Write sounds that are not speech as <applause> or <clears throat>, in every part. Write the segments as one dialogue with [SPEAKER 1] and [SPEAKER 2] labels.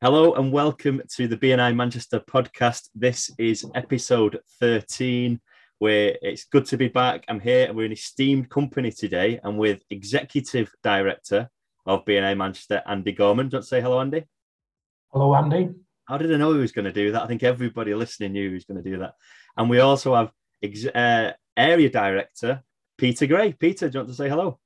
[SPEAKER 1] Hello and welcome to the BNI Manchester podcast. This is episode 13, where it's good to be back. I'm here. And we're an esteemed company today. and with Executive Director of BNI Manchester, Andy Gorman. Do you want to say hello, Andy?
[SPEAKER 2] Hello, Andy.
[SPEAKER 1] How did I know he was going to do that? I think everybody listening knew he was going to do that. And we also have ex- uh, Area Director, Peter Gray. Peter, do you want to say hello?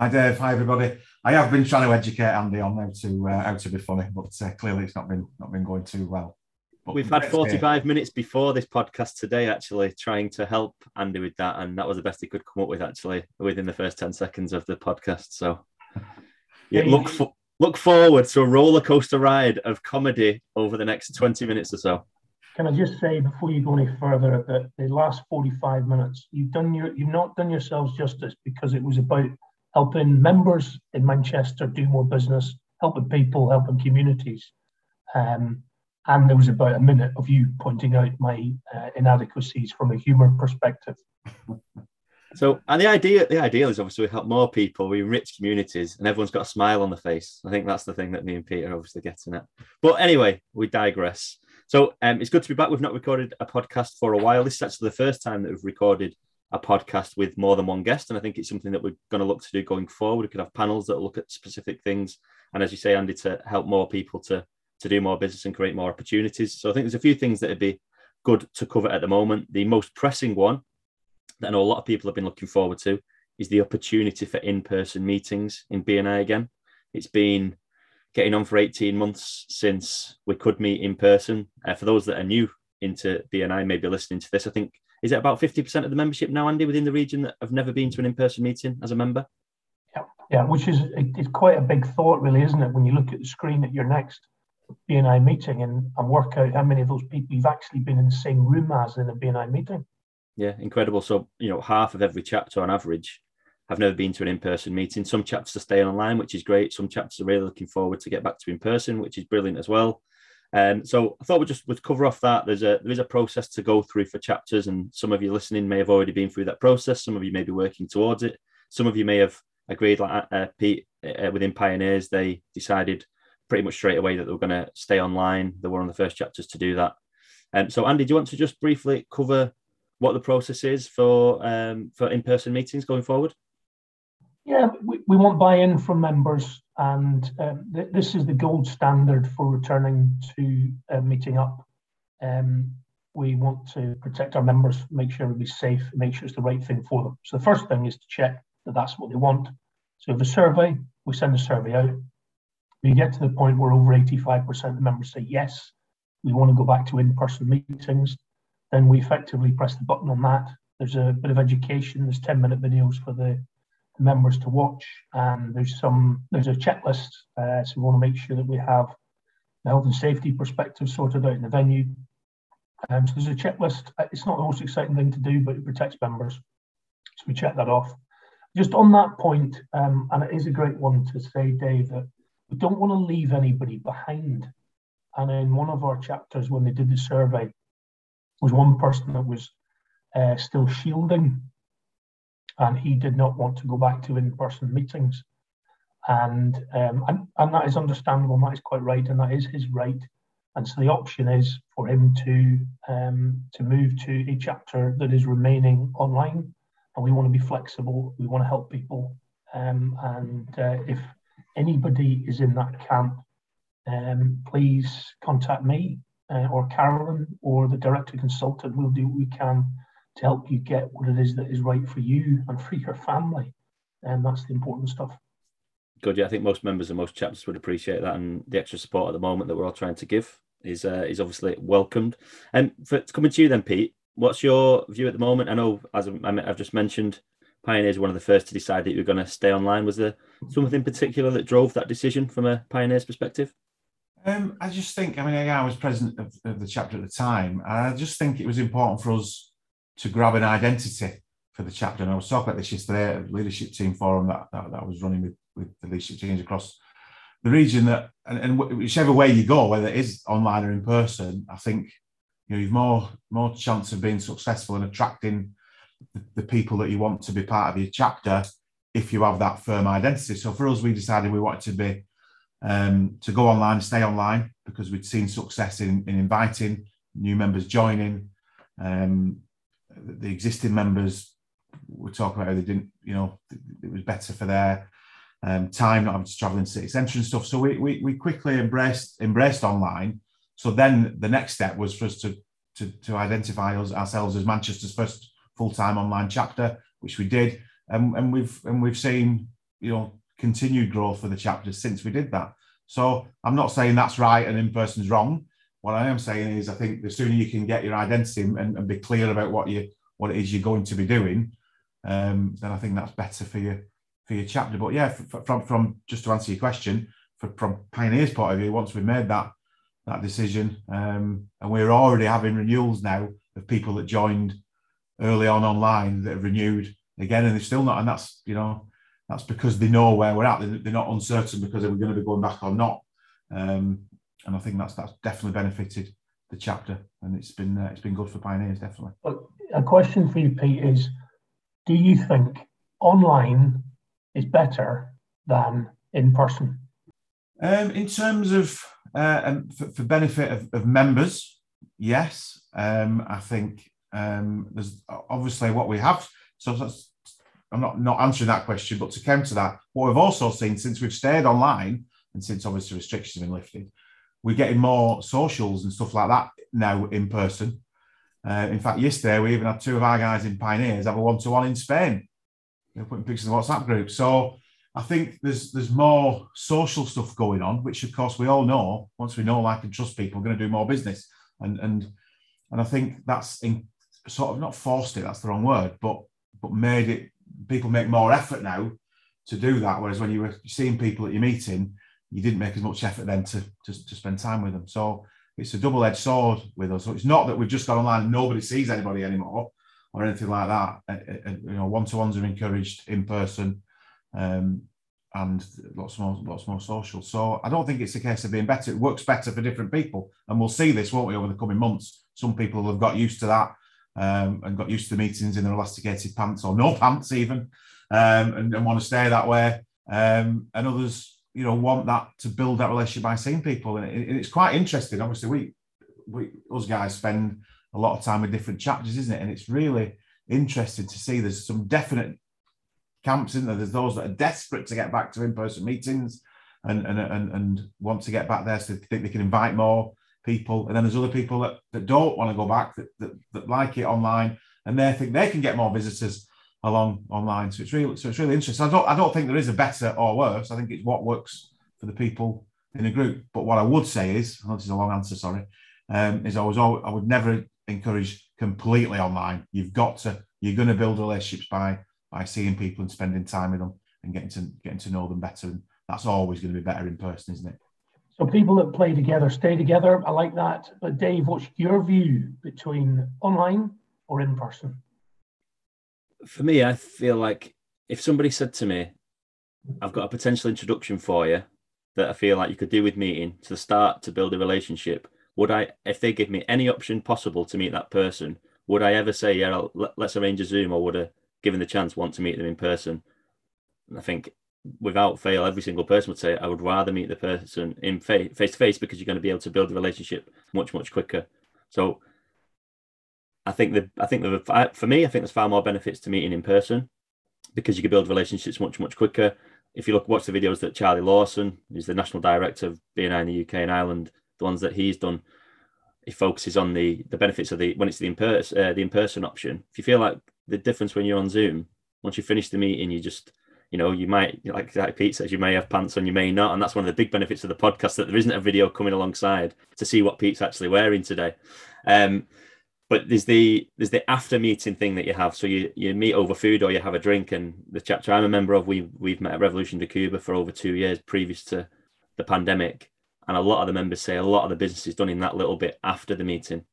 [SPEAKER 3] Hi Dave, hi everybody. I have been trying to educate Andy on how to uh, how to be funny, but uh, clearly it's not been not been going too well.
[SPEAKER 1] But We've had 45 minutes before this podcast today, actually, trying to help Andy with that, and that was the best he could come up with, actually, within the first 10 seconds of the podcast. So, <laughs> yeah, look for, look forward to a roller coaster ride of comedy over the next 20 minutes or so.
[SPEAKER 2] Can I just say before you go any further that the last 45 minutes, you've done your you've not done yourselves justice because it was about helping members in Manchester do more business, helping people, helping communities. Um, and there was about a minute of you pointing out my uh, inadequacies from a humour perspective.
[SPEAKER 1] So, and the idea, the ideal is obviously we help more people, we enrich communities, and everyone's got a smile on the face. I think that's the thing that me and Peter are obviously getting at. But anyway, we digress. So, um, it's good to be back. We've not recorded a podcast for a while. This is actually the first time that we've recorded a podcast with more than one guest. And I think it's something that we're going to look to do going forward. We could have panels that look at specific things. And as you say, Andy, to help more people to, to do more business and create more opportunities. So I think there's a few things that would be good to cover at the moment. The most pressing one that I know a lot of people have been looking forward to is the opportunity for in-person meetings in BNI again. It's been getting on for 18 months since we could meet in person. Uh, for those that are new into BNI, maybe listening to this, I think is it about 50% of the membership now, Andy, within the region that have never been to an in-person meeting as a member?
[SPEAKER 2] Yeah, yeah, which is it's quite a big thought, really, isn't it? When you look at the screen at your next BNI meeting and, and work out how many of those people you've actually been in the same room as in a BNI meeting.
[SPEAKER 1] Yeah, incredible. So, you know, half of every chapter on average have never been to an in-person meeting. Some chapters are staying online, which is great. Some chapters are really looking forward to get back to in person, which is brilliant as well. Um, so I thought we'd just would cover off that. There's a there is a process to go through for chapters, and some of you listening may have already been through that process. Some of you may be working towards it. Some of you may have agreed, like uh, Pete uh, within Pioneers, they decided pretty much straight away that they were going to stay online. They were one of the first chapters to do that. Um, so Andy, do you want to just briefly cover what the process is for um, for in person meetings going forward?
[SPEAKER 2] Yeah, we, we want buy-in from members, and um, th- this is the gold standard for returning to uh, meeting up. Um, we want to protect our members, make sure everybody's safe, make sure it's the right thing for them. So the first thing is to check that that's what they want. So if a survey, we send a survey out. We get to the point where over 85% of members say yes, we want to go back to in-person meetings. Then we effectively press the button on that. There's a bit of education. There's 10-minute videos for the members to watch. And there's some there's a checklist, uh, so we want to make sure that we have the health and safety perspective sorted out in the venue. Um, so there's a checklist. Uh, it's not the most exciting thing to do, but it protects members. So we check that off. Just on that point, um, and it is a great one to say, Dave, that we don't want to leave anybody behind. And in one of our chapters, when they did the survey, was one person that was uh, still shielding and he did not want to go back to in-person meetings. And, um, and and that is understandable, and that is quite right, and that is his right. And so the option is for him to um, to move to a chapter that is remaining online, and we want to be flexible. We want to help people, um, and uh, if anybody is in that camp, um, please contact me uh, or Carolyn or the director consultant. We'll do what we can to help you get what it is that is right for you and for your family. And that's the important stuff.
[SPEAKER 1] Good. Yeah, I think most members of most chapters would appreciate that, and the extra support at the moment that we're all trying to give is uh, is obviously welcomed. And for coming to you then, Pete, what's your view at the moment? I know, as I've just mentioned, Pioneers one of the first to decide that you're going to stay online. Was there something in particular that drove that decision from a Pioneers perspective?
[SPEAKER 3] Um, I just think, I mean, I was president of, of the chapter at the time, I just think it was important for us to grab an identity for the chapter. And I was talking about this yesterday at leadership team forum that, that, that I was running with, with the leadership teams across the region that and, and, whichever way you go, whether it is online or in person, I think you know you've more more chance of being successful and attracting the, the, people that you want to be part of your chapter if you have that firm identity. So for us, we decided we wanted to be um, to go online, stay online, because we'd seen success in, in inviting new members joining. Um, the existing members were talking about how they didn't, you know, it was better for their um, time not having to travel in city centre and stuff. So we, we, we quickly embraced embraced online. So then the next step was for us to to, to identify us ourselves as Manchester's first full time online chapter, which we did, and, and we've and we've seen you know continued growth for the chapters since we did that. So I'm not saying that's right and in person's wrong. What I am saying is I think the sooner you can get your identity and, and be clear about what you what it is you're going to be doing, um, then I think that's better for you for your chapter. But yeah, from from just to answer your question, for, from Pioneer's point of view, once we made that that decision, um, and we're already having renewals now of people that joined early on online that have renewed again, and they're still not, and that's you know that's because they know where we're at. They're, not uncertain because they're going to be going back or not. Um, and I think that's that's definitely benefited the chapter, and it's been uh, it's been good for pioneers definitely.
[SPEAKER 2] A question for you, Pete, is: Do you think online is better than in person?
[SPEAKER 3] Um, in terms of uh, um, for, for, benefit of, of members, yes. Um, I think um, there's obviously what we have. So I'm not not answering that question, but to counter that, what we've also seen since we've stayed online and since obviously restrictions have been lifted, we're getting more socials and stuff like that now in person. Uh, in fact, yesterday we even had two of our guys in Pioneers have a one-to-one in Spain know, putting pictures in the WhatsApp group. So I think there's there's more social stuff going on, which of course we all know. Once we know, like and trust people, we're going to do more business, and and and I think that's in, sort of not forced it. That's the wrong word, but but made it. People make more effort now to do that. Whereas when you were seeing people at your meeting, you didn't make as much effort then to to, to spend time with them. So it's a double edged sword with us. So it's not that we've just gone online and nobody sees anybody anymore or anything like that. Uh, uh, you know, one to ones are encouraged in person, um, and lots more, lots more social. So I don't think it's a case of being better. It works better for different people, and we'll see this, won't we, over the coming months? Some people have got used to that um, and got used to meetings in their elasticated pants or no pants even, um, and, and, want to stay that way. Um, and others, you know, want that to build that relationship by seeing people, and, it, it's quite interesting. Obviously, we we us guys spend a lot of time with different chapters, isn't it? And it's really interesting to see there's some definite camps in there. There's those that are desperate to get back to in-person meetings and and and, and want to get back there so they think they can invite more people. And then there's other people that, that don't want to go back that, that, that like it online and they think they can get more visitors along online. So it's really so it's really interesting. I don't I don't think there is a better or worse. I think it's what works for the people in a group. But what I would say is, this is a long answer, sorry, um, is I was always, I would never encourage completely online. You've got to, you're going to build relationships by by seeing people and spending time with them and getting to getting to know them better. And that's always going to be better in person, isn't it?
[SPEAKER 2] So people that play together stay together. I like that. But Dave, what's your view between online or in person?
[SPEAKER 1] For me, I feel like if somebody said to me, I've got a potential introduction for you that I feel like you could do with meeting to start to build a relationship, would I, if they give me any option possible to meet that person, would I ever say, yeah, I'll, let's arrange a Zoom, or would I, given the chance, want to meet them in person? And I think without fail, every single person would say, I would rather meet the person in face to face because you're going to be able to build a relationship much, much quicker. So I think the, I think the, for me, I think there's far more benefits to meeting in person because you can build relationships much, much quicker. If you look, watch the videos that Charlie Lawson, who's the national director of BNI in the UK and Ireland, the ones that he's done, he focuses on the the benefits of the when it's the in person uh, the in person option. If you feel like the difference when you're on Zoom, once you finish the meeting, you just you know you might like, like Pete says you may have pants on, you may not, and that's one of the big benefits of the podcast that there isn't a video coming alongside to see what Pete's actually wearing today. Um, but there's the there's the after meeting thing that you have. So you you meet over food or you have a drink. And the chapter I'm a member of, we we've met at Revolution de Cuba for over two years previous to the pandemic. And a lot of the members say a lot of the business is done in that little bit after the meeting.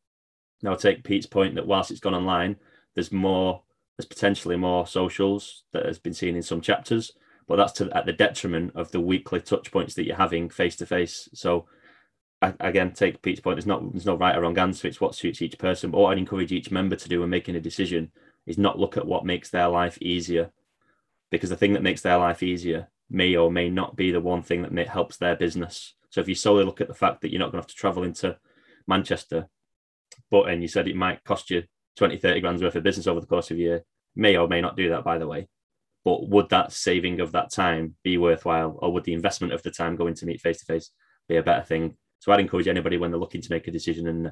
[SPEAKER 1] Now, I'll take Pete's point that whilst it's gone online, there's more, there's potentially more socials that has been seen in some chapters, but that's to, at the detriment of the weekly touch points that you're having face to face. So, Again, take Pete's point. There's not there's no right or wrong answer. It's what suits each person. But what I'd encourage each member to do when making a decision is not look at what makes their life easier, because the thing that makes their life easier may or may not be the one thing that may, helps their business. So if you solely look at the fact that you're not going to have to travel into Manchester, but and you said it might cost you 20, 30 grand's worth of business over the course of a year, may or may not do that, by the way. But would that saving of that time be worthwhile, or would the investment of the time going to meet face to face be a better thing? So I'd encourage anybody when they're looking to make a decision and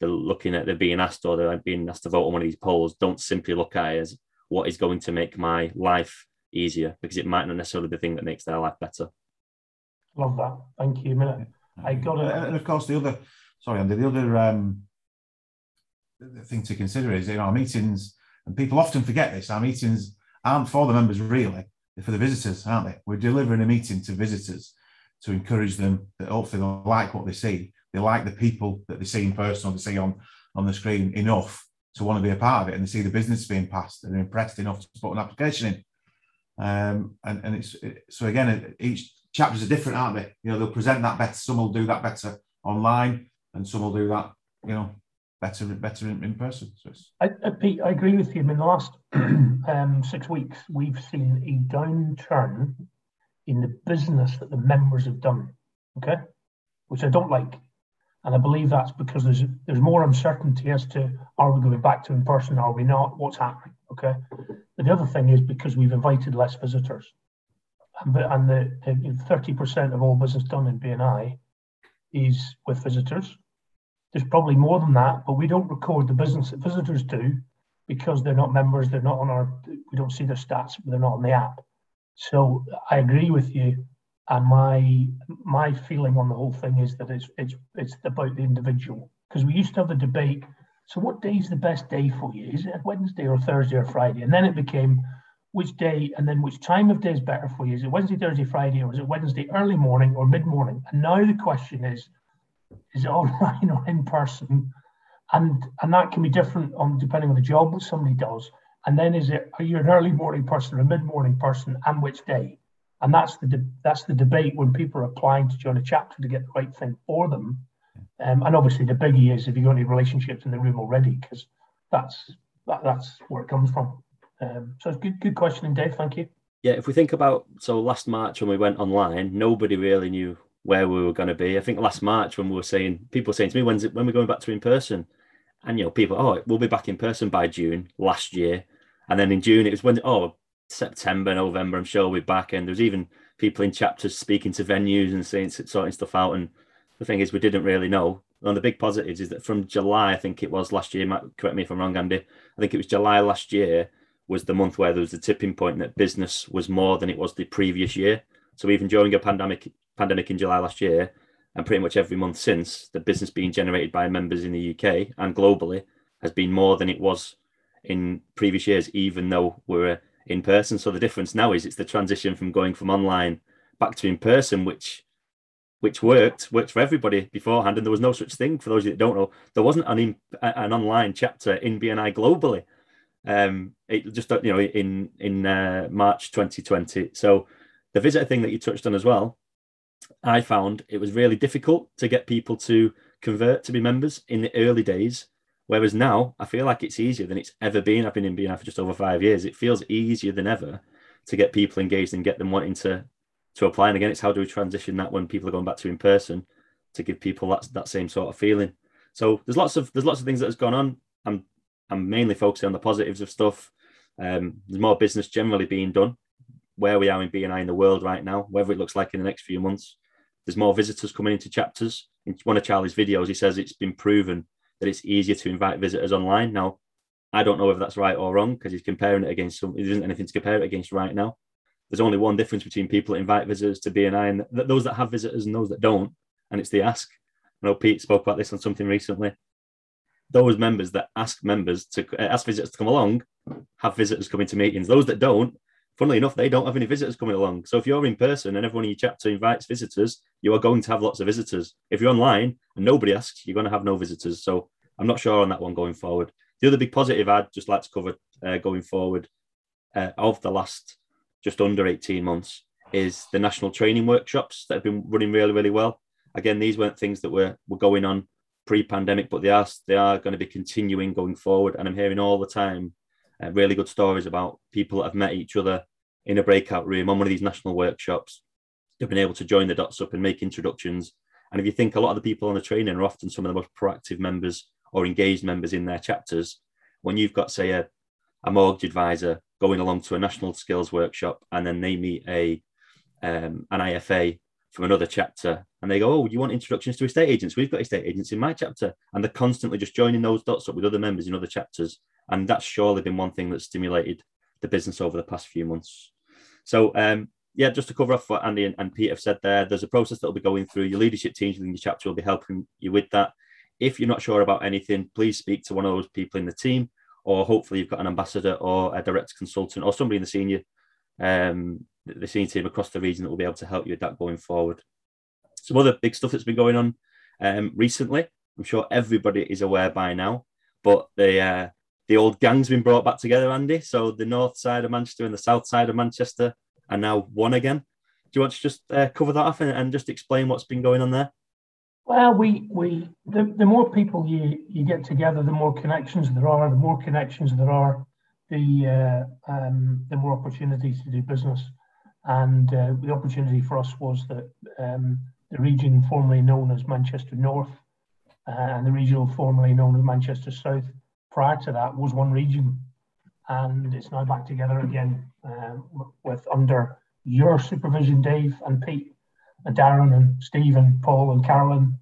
[SPEAKER 1] they're looking at they're being asked or they're being asked to vote on one of these polls, don't simply look at it as what is going to make my life easier because it might not necessarily be the thing that makes their life better.
[SPEAKER 2] Love that. Thank you. Minute. I got it.
[SPEAKER 3] And of course, the other, sorry, Andy, the other um, thing to consider is in our meetings, and people often forget this, our meetings aren't for the members really, they're for the visitors, aren't they? We're delivering a meeting to visitors to encourage them that hopefully they like what they see. They like the people that they see in person or they see on, on the screen enough to want to be a part of it and they see the business being passed and they're impressed enough to put an application in. Um, and, and it's it, so again, each chapters are different, aren't they? You know, they'll present that better. Some will do that better online, and some will do that, you know, better better in, in person. So
[SPEAKER 2] I, I, Pete, I agree with you. In the last <clears throat> um, six weeks, we've seen a downturn in the business that the members have done. Okay, which I don't like. And I believe that's because there's there's more uncertainty as to are we going back to in person, are we not, what's happening. Okay. But the other thing is because we've invited less visitors. And, and the thirty percent of all business done in BNI is with visitors. There's probably more than that, but we don't record the business that visitors do because they're not members, they're not on our we don't see their stats, they're not on the app. So I agree with you. And my my feeling on the whole thing is that it's it's it's about the individual. Because we used to have a debate so what day is the best day for you? Is it wednesday or thursday or friday? And then it became which day and then which time of day is better for you? Is it wednesday thursday friday or is it wednesday early morning or mid morning and now the question is is it online <laughs> or in person? And and that can be different on depending on the job that somebody does and then is it are you an early morning person or a mid morning person and which day and that's the de- that's the debate when people are applying to join a chapter to get the right thing for them. Um, and obviously, the biggie is if you've got any relationships in the room already, because that's that, that's where it comes from. Um, so it's good good question, Dave. Thank you.
[SPEAKER 1] Yeah, if we think about so last March when we went online, nobody really knew where we were going to be. I think last March when we were saying people were saying to me, "When's it, when we're going back to in person?" And you know, people, oh, we'll be back in person by June last year, and then in June it was when oh September, November, I'm sure we'll be back. And there's even people in chapters speaking to venues and saying sorting stuff out. And the thing is, we didn't really know. One of the big positives is that from July, I think it was last year. Correct me if I'm wrong, Andy. I think it was July last year was the month where there was the tipping point that business was more than it was the previous year. So even during a pandemic, pandemic in July last year, and pretty much every month since, the business being generated by members in the UK and globally has been more than it was in previous years, even though we're in person. So the difference now is it's the transition from going from online back to in person, which which worked worked for everybody beforehand, and there was no such thing for those that don't know. There wasn't an in, an online chapter in BNI globally. Um, it just you know in in uh, March 2020. So the visitor thing that you touched on as well, I found it was really difficult to get people to convert to be members in the early days Whereas now, I feel like it's easier than it's ever been. I've been in BNI for just over five years. It feels easier than ever to get people engaged and get them wanting to to apply. And again, it's how do we transition that when people are going back to in person to give people that that same sort of feeling. So there's lots of there's lots of things that has gone on. I'm I'm mainly focusing on the positives of stuff. Um, there's more business generally being done where we are in BNI in the world right now, whether it looks like in the next few months. There's more visitors coming into chapters. In one of Charlie's videos, he says it's been proven that it's easier to invite visitors online. Now, I don't know whether that's right or wrong because he's comparing it against some. There isn't anything to compare it against right now. There's only one difference between people that invite visitors to BNI and th- those that have visitors and those that don't, and it's the ask. I know Pete spoke about this on something recently. Those members that ask members to uh, ask visitors to come along have visitors coming to meetings. Those that don't, funnily enough, they don't have any visitors coming along. So if you're in person and everyone in your chapter invites visitors, you are going to have lots of visitors. If you're online and nobody asks, you're going to have no visitors. So I'm not sure on that one going forward. The other big positive I'd just like to cover uh, going forward uh, of the last just under 18 months is the national training workshops that have been running really, really well. Again, these weren't things that were, were going on pre-pandemic, but they are they are going to be continuing going forward. And I'm hearing all the time uh, really good stories about people that have met each other in a breakout room on one of these national workshops. They've been able to join the dots up and make introductions And if you think a lot of the people on the training are often some of the most proactive members or engaged members in their chapters, when you've got, say, a, a mortgage advisor going along to a national skills workshop and then they meet a um, an IFA from another chapter and they go, Oh, you want introductions to estate agents? We've got estate agents in my chapter. And they're constantly just joining those dots up with other members in other chapters. And that's surely been one thing that's stimulated the business over the past few months. So, um, yeah, just to cover off what Andy and, and Pete have said there, there's a process that will be going through. Your leadership teams within your chapter will be helping you with that. If you're not sure about anything, please speak to one of those people in the team, or hopefully you've got an ambassador or a direct consultant or somebody in the senior um, the senior team across the region that will be able to help you with that going forward. Some other big stuff that's been going on um, recently. I'm sure everybody is aware by now, but the uh, the old gang's been brought back together, Andy. So the north side of Manchester and the south side of Manchester are now one again. Do you want to just uh, cover that off and, and, just explain what's been going on there?
[SPEAKER 2] Well, we we the, the more people you you get together, the more connections there are. The more connections there are, the uh, um, the more opportunities to do business. And uh, the opportunity for us was that um, the region formerly known as Manchester North uh, and the regional formerly known as Manchester South prior to that was one region. And it's now back together again uh, with under your supervision, Dave and Pete, and Darren and Steve and Paul and Carolyn.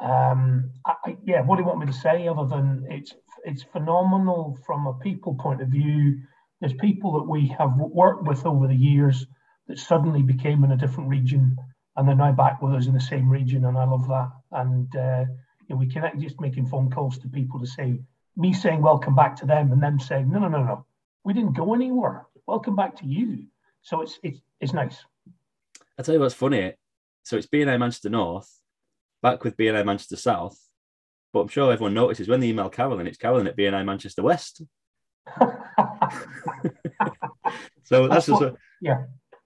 [SPEAKER 2] Um, I, yeah, what do you want me to say other than it's it's phenomenal from a people point of view. There's people that we have worked with over the years that suddenly became in a different region and they're now back with us in the same region and I love that and uh, you know, we connect just making phone calls to people to say me saying welcome back to them and them saying no no no no we didn't go anywhere welcome back to you so it's it's, it's nice
[SPEAKER 1] I tell you what's funny so it's BNI Manchester North back with BNI Manchester South but I'm sure everyone notices when they email Carolyn it's Carolyn at BNI Manchester West <laughs> so that's, that's just
[SPEAKER 2] a, yeah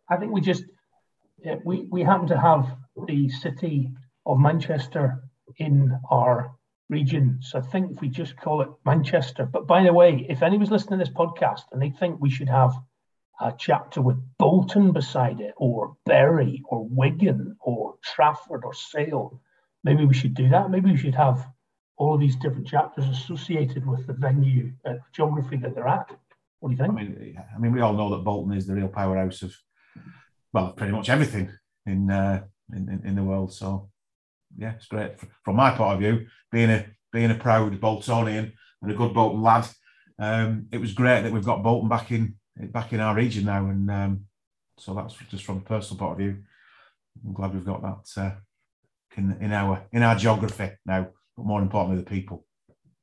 [SPEAKER 2] I think we just we we happen to have the city of Manchester in our region. So I think if we just call it Manchester. But by the way, if anyone's listening to this podcast and they think we should have a chapter with Bolton beside it, or Bury, or Wigan, or Trafford, or Sale, maybe we should do that. Maybe we should have all of these different chapters associated with the venue uh, geography that they're at. What do you think?
[SPEAKER 3] I mean, I mean, we all know that Bolton is the real powerhouse of well, pretty much everything in, uh, in, in the world. So yeah, it's great from my point of view. Being a being a proud Boltonian and a good Bolton lad, um, it was great that we've got Bolton back in back in our region now, and um, so that's just from a personal point of view. I'm glad we've got that uh, in, in our in our geography now, but more importantly, the people.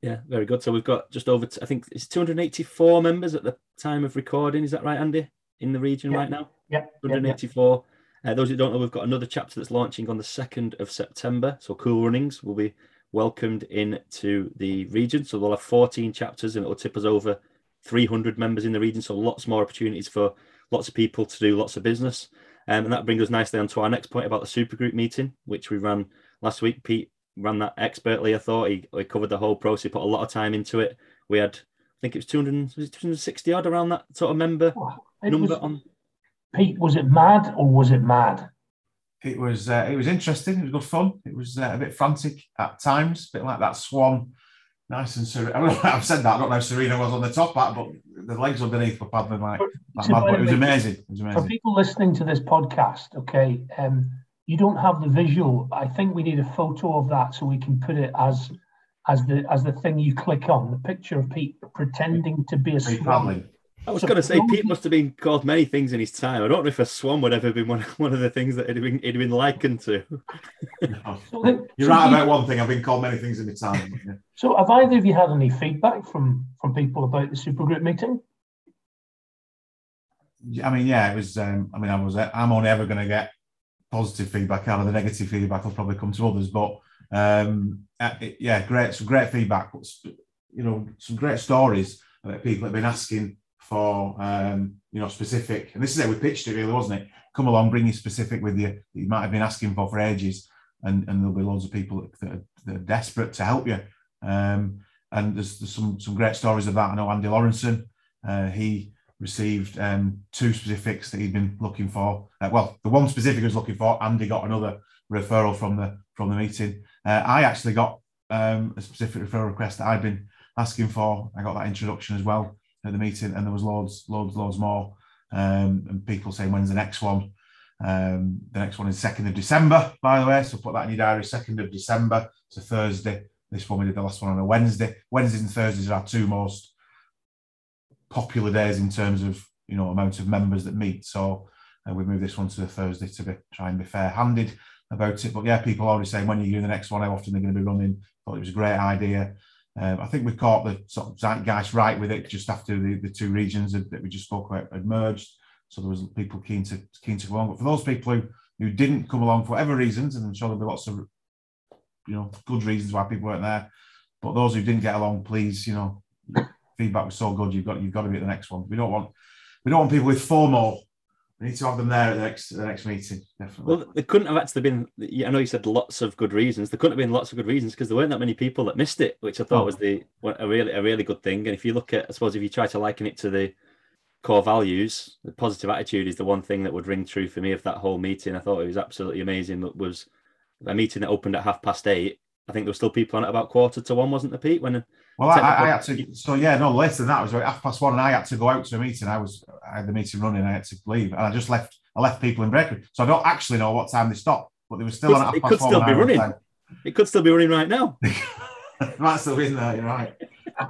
[SPEAKER 1] Yeah, very good. So we've got just over, I think it's 284 members at the time of recording. Is that right, Andy? In the region
[SPEAKER 2] yeah.
[SPEAKER 1] right now?
[SPEAKER 2] Yeah.
[SPEAKER 1] 184. Yeah. Uh, those who don't know, we've got another chapter that's launching on the 2nd of September. So Cool Runnings will be welcomed into the region. So we'll have 14 chapters and it will tip us over 300 members in the region. So lots more opportunities for lots of people to do lots of business. Um, and that brings us nicely on to our next point about the supergroup meeting, which we ran last week. Pete ran that expertly, I thought. He, he covered the whole process, he put a lot of time into it. We had, I think it was 200, was it 260 odd around that sort of member number
[SPEAKER 2] was,
[SPEAKER 1] on
[SPEAKER 2] Pete, was it mad or was it mad?
[SPEAKER 3] It was. Uh, it was interesting. It was good fun. It was uh, a bit frantic at times, a bit like that swan. Nice and serene. <laughs> I don't know, I've said that. I don't know if Serena was on the top hat, but the legs underneath were paddling like, like so mad, but it was amazing. It was amazing.
[SPEAKER 2] For people listening to this podcast, okay, um, you don't have the visual. I think we need a photo of that so we can put it as as the as the thing you click on, the picture of Pete pretending to be a swan.
[SPEAKER 1] I was going to say Pete must have been called many things in his time. I don't know if a swan would ever have been one, <laughs> one of the things that he'd been, he'd been likened to.
[SPEAKER 3] no. <laughs> You're right about one thing. I've been called many things in my time. Yeah.
[SPEAKER 2] So, have either of you had any feedback from from people about the supergroup meeting?
[SPEAKER 3] I mean, yeah, it was. Um, I mean, I was. I'm only ever going to get positive feedback out of the negative feedback. will probably come to others, but um, uh, yeah, great, some great feedback. You know, some great stories that people have been asking for um, you know specific, and this is it. We pitched it really, wasn't it? Come along, bring you specific with you that you might have been asking for for ages, and, and there'll be loads of people that are, that are desperate to help you. Um, and there's, there's, some some great stories of that. I know Andy Lawrenson, uh, he received um, two specifics that he'd been looking for. Uh, well, the one specific he was looking for, Andy got another referral from the from the meeting. Uh, I actually got um, a specific referral request that I'd been asking for. I got that introduction as well at the meeting, and there was loads, loads, loads more, um, and people saying when's the next one. Um, the next one is second of December, by the way. So put that in your diary. Second of December. It's a Thursday. This one we did the last one on a Wednesday. Wednesdays and Thursdays are our two most popular days in terms of you know amount of members that meet. So uh, we moved this one to the Thursday to be try and be fair-handed about it. But yeah, people are always saying when are you do the next one, how often they're going to be running. Thought it was a great idea. Um, I think we caught the sort of zeitgeist right with it just after the, the two regions that, that we just spoke about had merged. So there was people keen to keen to go along. But for those people who, who didn't come along for whatever reasons, and I'm sure there'll be lots of you know good reasons why people weren't there. But those who didn't get along, please, you know, feedback was so good. You've got you've got to be at the next one. We don't want we don't want people with FOMO. We need to have them there at the next the next meeting. Definitely.
[SPEAKER 1] Well, there couldn't have actually been. I know you said lots of good reasons. There couldn't have been lots of good reasons because there weren't that many people that missed it, which I thought oh. was the a really a really good thing. And if you look at, I suppose, if you try to liken it to the core values, the positive attitude is the one thing that would ring true for me of that whole meeting. I thought it was absolutely amazing. That was a meeting that opened at half past eight. I think there were still people on at about quarter to one, wasn't there, Pete? When
[SPEAKER 3] well, I, I, had to. So yeah, no, later than that it was about half past one, and I had to go out to a meeting. I was I had the meeting running. I had to leave, and I just left. I left people in break. So I don't actually know what time they stopped, but they were still on at half
[SPEAKER 1] it
[SPEAKER 3] past
[SPEAKER 1] could still be running. It could still be running right now. <laughs> <laughs>
[SPEAKER 3] might still be in there. You're right. <laughs>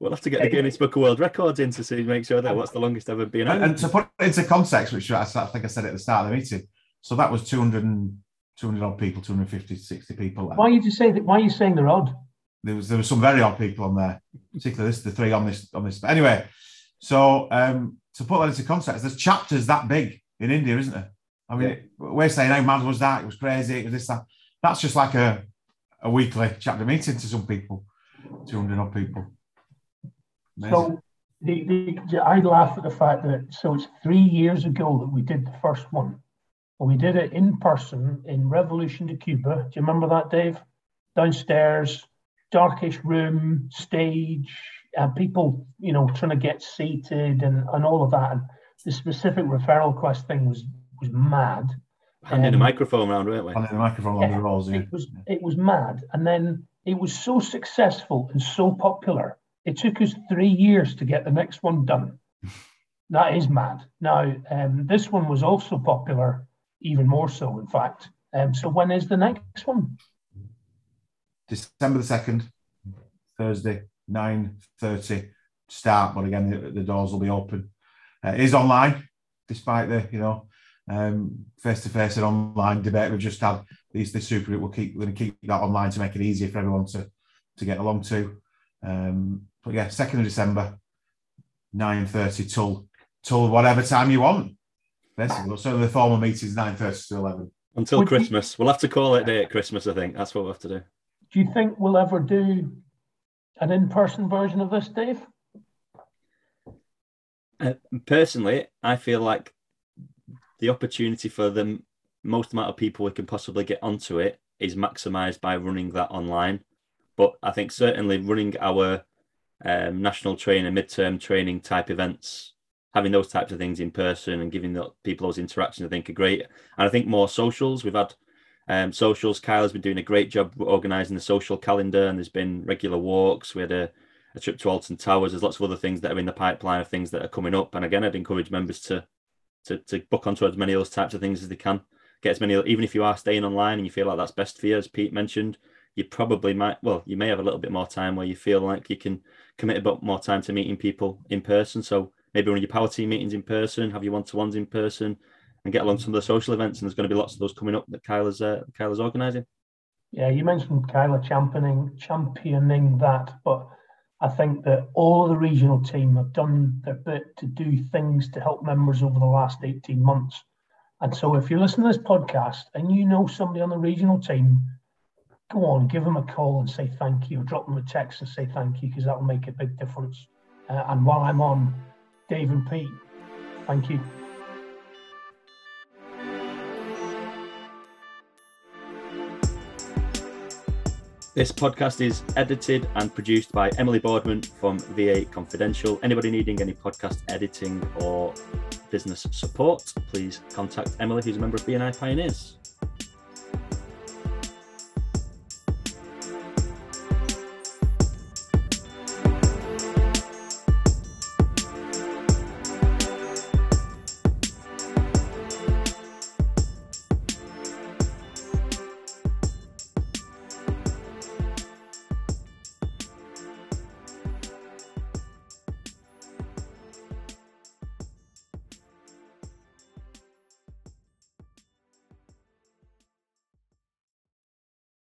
[SPEAKER 1] We'll have to get the Guinness Book of World Records in to see, make sure that what's the longest ever been.
[SPEAKER 3] And, and to put it into context, which I, I, think I said at the start of the meeting, so that was 200, 200 odd people, 250, 60 people.
[SPEAKER 2] Why are you just saying that? Why are you saying they're odd?
[SPEAKER 3] There was there were some very odd people on there, particularly this the three on this on this. But anyway, so um, to put that into context, there's chapters that big in India, isn't there? I mean, yeah. we're saying how mad was that? It was crazy. It was this that. That's just like a a weekly chapter meeting to some people, 200 odd people.
[SPEAKER 2] Amazing. So the, the, I laugh at the fact that so it's three years ago that we did the first one. We did it in person in Revolution de Cuba. Do you remember that, Dave? Downstairs, darkish room, stage, uh, people, you know, trying to get seated and, and all of that. And the specific referral quest thing was was mad.
[SPEAKER 1] Handing um, a microphone around, weren't we?
[SPEAKER 3] Handing a microphone yeah, the rolls.
[SPEAKER 2] Yeah. It was it was mad, and then it was so successful and so popular it took us three years to get the next one done. <laughs> that is mad. Now, um, this one was also popular, even more so, in fact. Um, so when is the next one?
[SPEAKER 3] December the second, Thursday, nine thirty start. But again, the, the, doors will be open. Uh, it is online, despite the you know face to face and online debate we've just had. These the super group will keep going to keep that online to make it easier for everyone to to get along to. Um, but yeah, second of December, nine thirty till till whatever time you want. Basically, so the formal meeting is nine thirty to eleven
[SPEAKER 1] until Christmas. We'll have to call it day at Christmas. I think that's what we'll have to do.
[SPEAKER 2] Do you think we'll ever do an in-person version of this, Dave?
[SPEAKER 1] Uh, personally, I feel like the opportunity for the most amount of people we can possibly get onto it is maximised by running that online. But I think certainly running our um, national training, midterm training type events, having those types of things in person and giving the, people those interactions, I think are great. And I think more socials. We've had um, socials. Kyle has been doing a great job organising the social calendar, and there's been regular walks. We had a, a, trip to Alton Towers. There's lots of other things that are in the pipeline of things that are coming up. And again, I'd encourage members to to, to book onto as many of those types of things as they can. Get as many, even if you are staying online and you feel like that's best for you, as Pete mentioned, you probably might well you may have a little bit more time where you feel like you can commit a bit more time to meeting people in person so maybe run your power team meetings in person have your one-to-ones in person and get along some of the social events and there's going to be lots of those coming up that Kyle is uh, Kyle is organizing
[SPEAKER 2] yeah you mentioned Kyle championing championing that but I think that all the regional team have done their bit to do things to help members over the last 18 months and so if you listen to this podcast and you know somebody on the regional team go on, give them a call and say thank you. or Drop them a text and say thank you because that will make a big difference. Uh, and while I'm on, Dave and Pete, thank you.
[SPEAKER 1] This podcast is edited and produced by Emily Boardman from VA Confidential. Anybody needing any podcast editing or business support, please contact Emily, who's a member of BNI Pioneers.